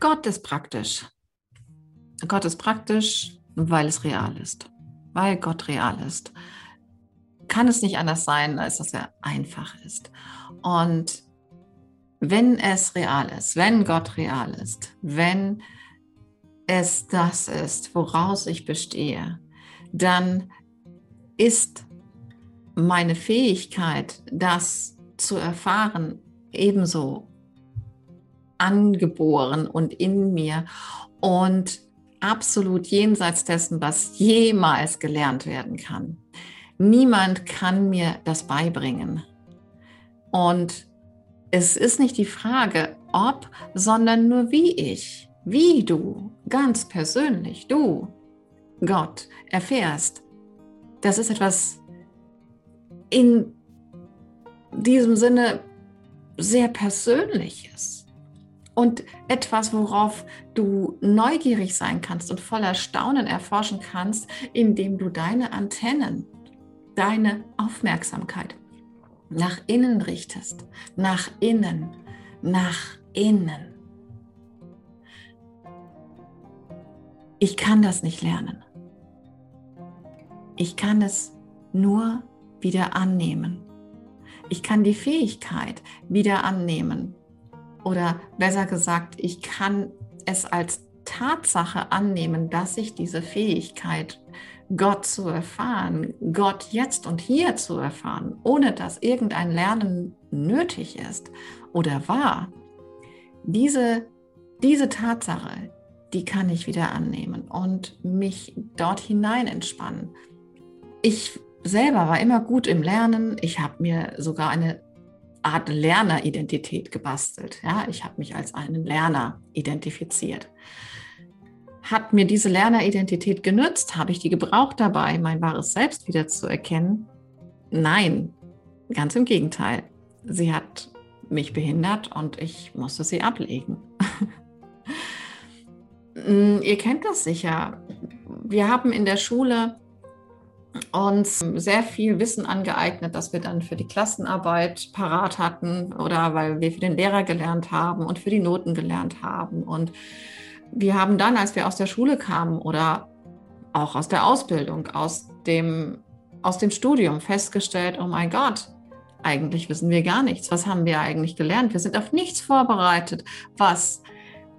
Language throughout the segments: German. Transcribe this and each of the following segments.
Gott ist praktisch. Gott ist praktisch, weil es real ist. Weil Gott real ist. Kann es nicht anders sein, als dass er einfach ist. Und wenn es real ist, wenn Gott real ist, wenn es das ist, woraus ich bestehe, dann ist meine Fähigkeit, das zu erfahren, ebenso angeboren und in mir und absolut jenseits dessen, was jemals gelernt werden kann. Niemand kann mir das beibringen. Und es ist nicht die Frage, ob, sondern nur wie ich, wie du, ganz persönlich, du, Gott, erfährst. Das ist etwas in diesem Sinne sehr Persönliches und etwas, worauf du neugierig sein kannst und voller Staunen erforschen kannst, indem du deine Antennen, deine Aufmerksamkeit nach innen richtest, nach innen, nach innen. Ich kann das nicht lernen. Ich kann es nur wieder annehmen. Ich kann die Fähigkeit wieder annehmen. Oder besser gesagt, ich kann es als Tatsache annehmen, dass ich diese Fähigkeit, Gott zu erfahren, Gott jetzt und hier zu erfahren, ohne dass irgendein Lernen nötig ist oder war, diese, diese Tatsache, die kann ich wieder annehmen und mich dort hinein entspannen. Ich selber war immer gut im Lernen. Ich habe mir sogar eine Art Lerneridentität gebastelt. Ja, ich habe mich als einen Lerner identifiziert. Hat mir diese Lerneridentität genützt? Habe ich die gebraucht dabei, mein wahres Selbst wieder zu erkennen? Nein, ganz im Gegenteil. Sie hat mich behindert und ich musste sie ablegen. Hm, ihr kennt das sicher. Wir haben in der Schule uns sehr viel Wissen angeeignet, das wir dann für die Klassenarbeit parat hatten oder weil wir für den Lehrer gelernt haben und für die Noten gelernt haben. Und wir haben dann, als wir aus der Schule kamen oder auch aus der Ausbildung, aus dem, aus dem Studium festgestellt, oh mein Gott, eigentlich wissen wir gar nichts. Was haben wir eigentlich gelernt? Wir sind auf nichts vorbereitet, was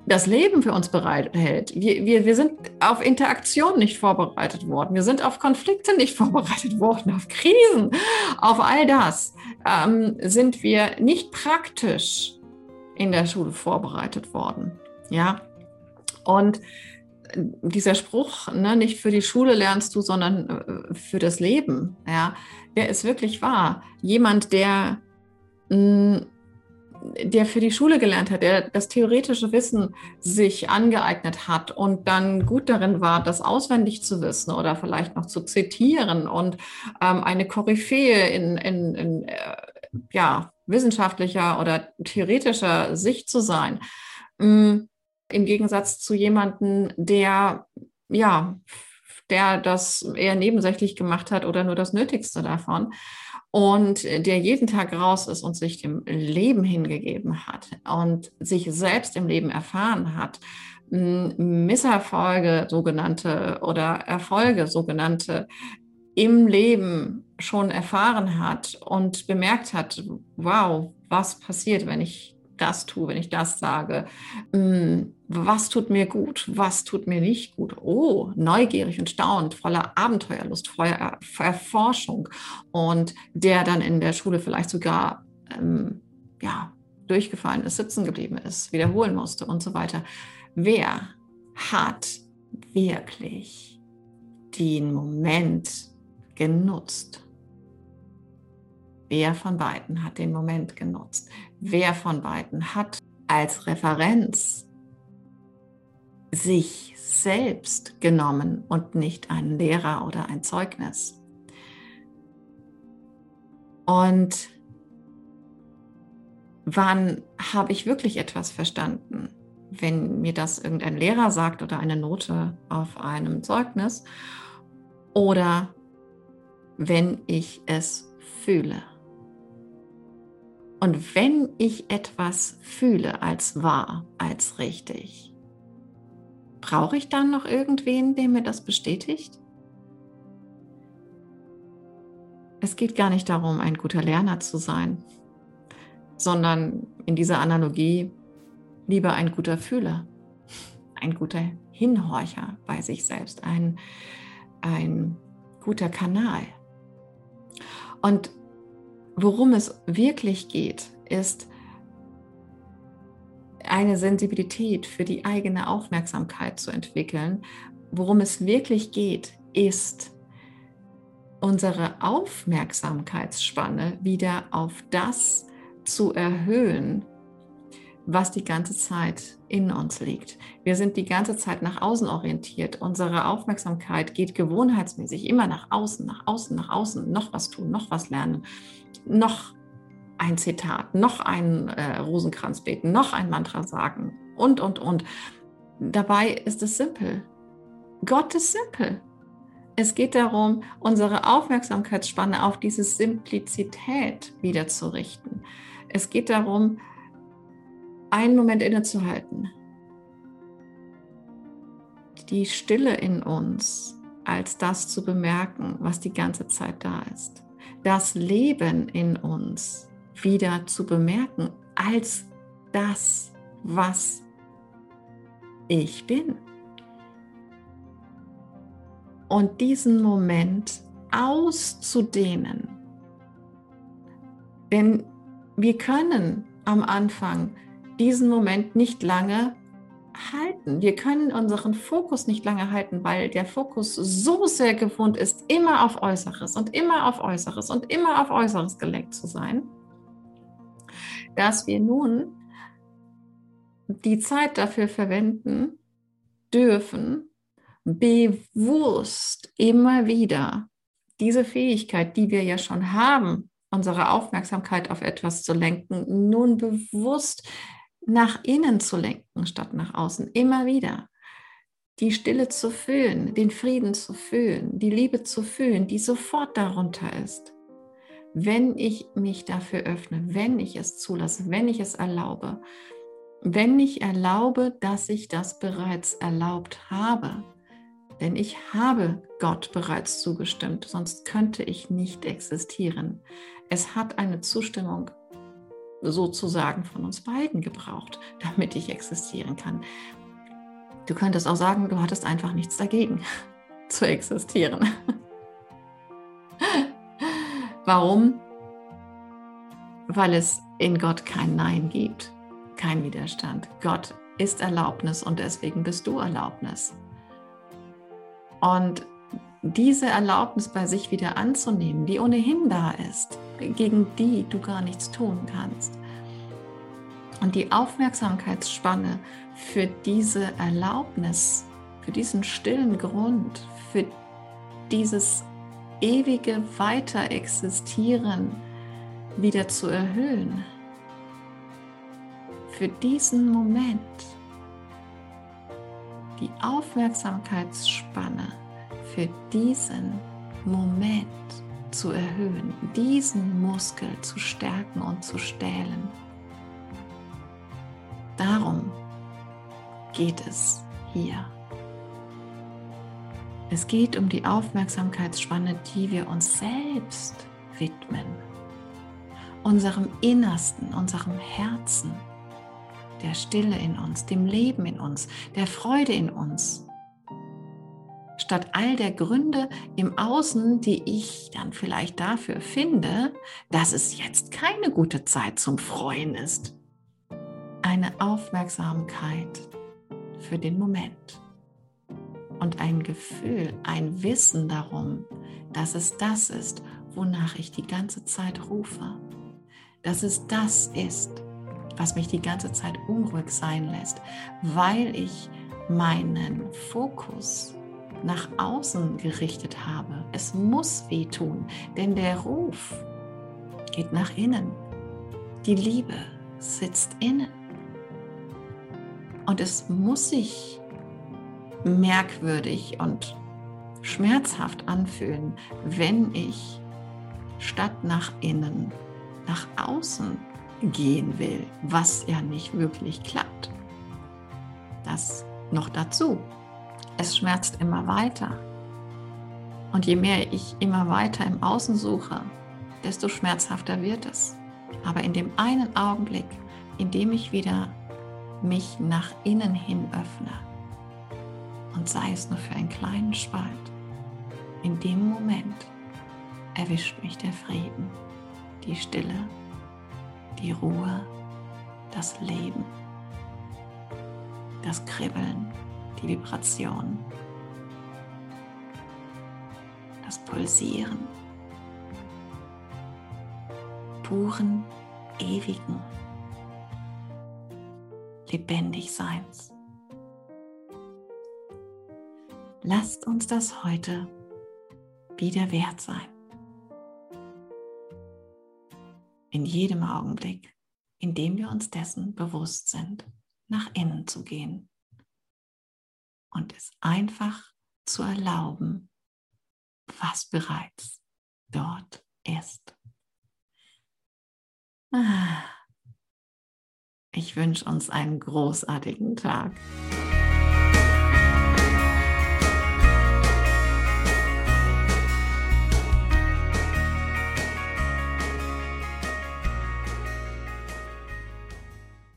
das Leben für uns bereithält. Wir, wir, wir sind auf Interaktion nicht vorbereitet worden. Wir sind auf Konflikte nicht vorbereitet worden, auf Krisen, auf all das ähm, sind wir nicht praktisch in der Schule vorbereitet worden. Ja, und dieser Spruch, ne, nicht für die Schule lernst du, sondern äh, für das Leben, ja, der ist wirklich wahr. Jemand, der mh, mm, der für die Schule gelernt hat, der das theoretische Wissen sich angeeignet hat und dann gut darin war, das auswendig zu wissen oder vielleicht noch zu zitieren und ähm, eine Koryphäe in, in, in äh, ja, wissenschaftlicher oder theoretischer Sicht zu sein, ähm, im Gegensatz zu jemandem, der ja, der das eher nebensächlich gemacht hat oder nur das Nötigste davon und der jeden Tag raus ist und sich dem Leben hingegeben hat und sich selbst im Leben erfahren hat, Misserfolge sogenannte oder Erfolge sogenannte im Leben schon erfahren hat und bemerkt hat, wow, was passiert, wenn ich das tue, wenn ich das sage, hm, was tut mir gut, was tut mir nicht gut. Oh, neugierig und staunend, voller Abenteuerlust, voller Erforschung und der dann in der Schule vielleicht sogar ähm, ja, durchgefallen ist, sitzen geblieben ist, wiederholen musste und so weiter. Wer hat wirklich den Moment genutzt? Wer von beiden hat den Moment genutzt? Wer von beiden hat als Referenz sich selbst genommen und nicht einen Lehrer oder ein Zeugnis? Und wann habe ich wirklich etwas verstanden? Wenn mir das irgendein Lehrer sagt oder eine Note auf einem Zeugnis oder wenn ich es fühle. Und wenn ich etwas fühle als wahr, als richtig, Brauche ich dann noch irgendwen, der mir das bestätigt? Es geht gar nicht darum, ein guter Lerner zu sein, sondern in dieser Analogie lieber ein guter Fühler, ein guter Hinhorcher bei sich selbst, ein, ein guter Kanal. Und worum es wirklich geht, ist eine Sensibilität für die eigene Aufmerksamkeit zu entwickeln. Worum es wirklich geht, ist unsere Aufmerksamkeitsspanne wieder auf das zu erhöhen, was die ganze Zeit in uns liegt. Wir sind die ganze Zeit nach außen orientiert. Unsere Aufmerksamkeit geht gewohnheitsmäßig immer nach außen, nach außen, nach außen, noch was tun, noch was lernen, noch ein Zitat, noch einen äh, Rosenkranz beten, noch ein Mantra sagen und, und, und. Dabei ist es simpel. Gott ist simpel. Es geht darum, unsere Aufmerksamkeitsspanne auf diese Simplizität wieder zu richten. Es geht darum, einen Moment innezuhalten. Die Stille in uns als das zu bemerken, was die ganze Zeit da ist. Das Leben in uns wieder zu bemerken als das, was ich bin. Und diesen Moment auszudehnen. Denn wir können am Anfang diesen Moment nicht lange halten. Wir können unseren Fokus nicht lange halten, weil der Fokus so sehr gewohnt ist, immer auf Äußeres und immer auf Äußeres und immer auf Äußeres gelenkt zu sein, dass wir nun die Zeit dafür verwenden dürfen, bewusst immer wieder diese Fähigkeit, die wir ja schon haben, unsere Aufmerksamkeit auf etwas zu lenken, nun bewusst nach innen zu lenken statt nach außen, immer wieder. Die Stille zu fühlen, den Frieden zu fühlen, die Liebe zu fühlen, die sofort darunter ist. Wenn ich mich dafür öffne, wenn ich es zulasse, wenn ich es erlaube, wenn ich erlaube, dass ich das bereits erlaubt habe. Denn ich habe Gott bereits zugestimmt, sonst könnte ich nicht existieren. Es hat eine Zustimmung sozusagen von uns beiden gebraucht, damit ich existieren kann. Du könntest auch sagen, du hattest einfach nichts dagegen zu existieren. Warum? Weil es in Gott kein Nein gibt, kein Widerstand. Gott ist Erlaubnis und deswegen bist du Erlaubnis. Und diese Erlaubnis bei sich wieder anzunehmen, die ohnehin da ist, gegen die du gar nichts tun kannst. Und die Aufmerksamkeitsspanne für diese Erlaubnis, für diesen stillen Grund, für dieses ewige Weiterexistieren wieder zu erhöhen. Für diesen Moment die Aufmerksamkeitsspanne für diesen Moment zu erhöhen, diesen Muskel zu stärken und zu stählen. Darum geht es hier. Es geht um die Aufmerksamkeitsspanne, die wir uns selbst widmen, unserem Innersten, unserem Herzen, der Stille in uns, dem Leben in uns, der Freude in uns, statt all der Gründe im Außen, die ich dann vielleicht dafür finde, dass es jetzt keine gute Zeit zum Freuen ist. Eine Aufmerksamkeit für den Moment und ein Gefühl, ein Wissen darum, dass es das ist, wonach ich die ganze Zeit rufe. Dass es das ist, was mich die ganze Zeit unruhig sein lässt, weil ich meinen Fokus nach außen gerichtet habe. Es muss wehtun, denn der Ruf geht nach innen. Die Liebe sitzt innen. Und es muss sich merkwürdig und schmerzhaft anfühlen, wenn ich statt nach innen nach außen gehen will, was ja nicht wirklich klappt. Das noch dazu, es schmerzt immer weiter. Und je mehr ich immer weiter im Außen suche, desto schmerzhafter wird es. Aber in dem einen Augenblick, in dem ich wieder mich nach innen hin öffne, und sei es nur für einen kleinen Spalt, in dem Moment erwischt mich der Frieden, die Stille, die Ruhe, das Leben, das Kribbeln, die Vibration, das Pulsieren, puren, ewigen Lebendigseins. Lasst uns das heute wieder wert sein. In jedem Augenblick, in dem wir uns dessen bewusst sind, nach innen zu gehen und es einfach zu erlauben, was bereits dort ist. Ah. Ich wünsche uns einen großartigen Tag.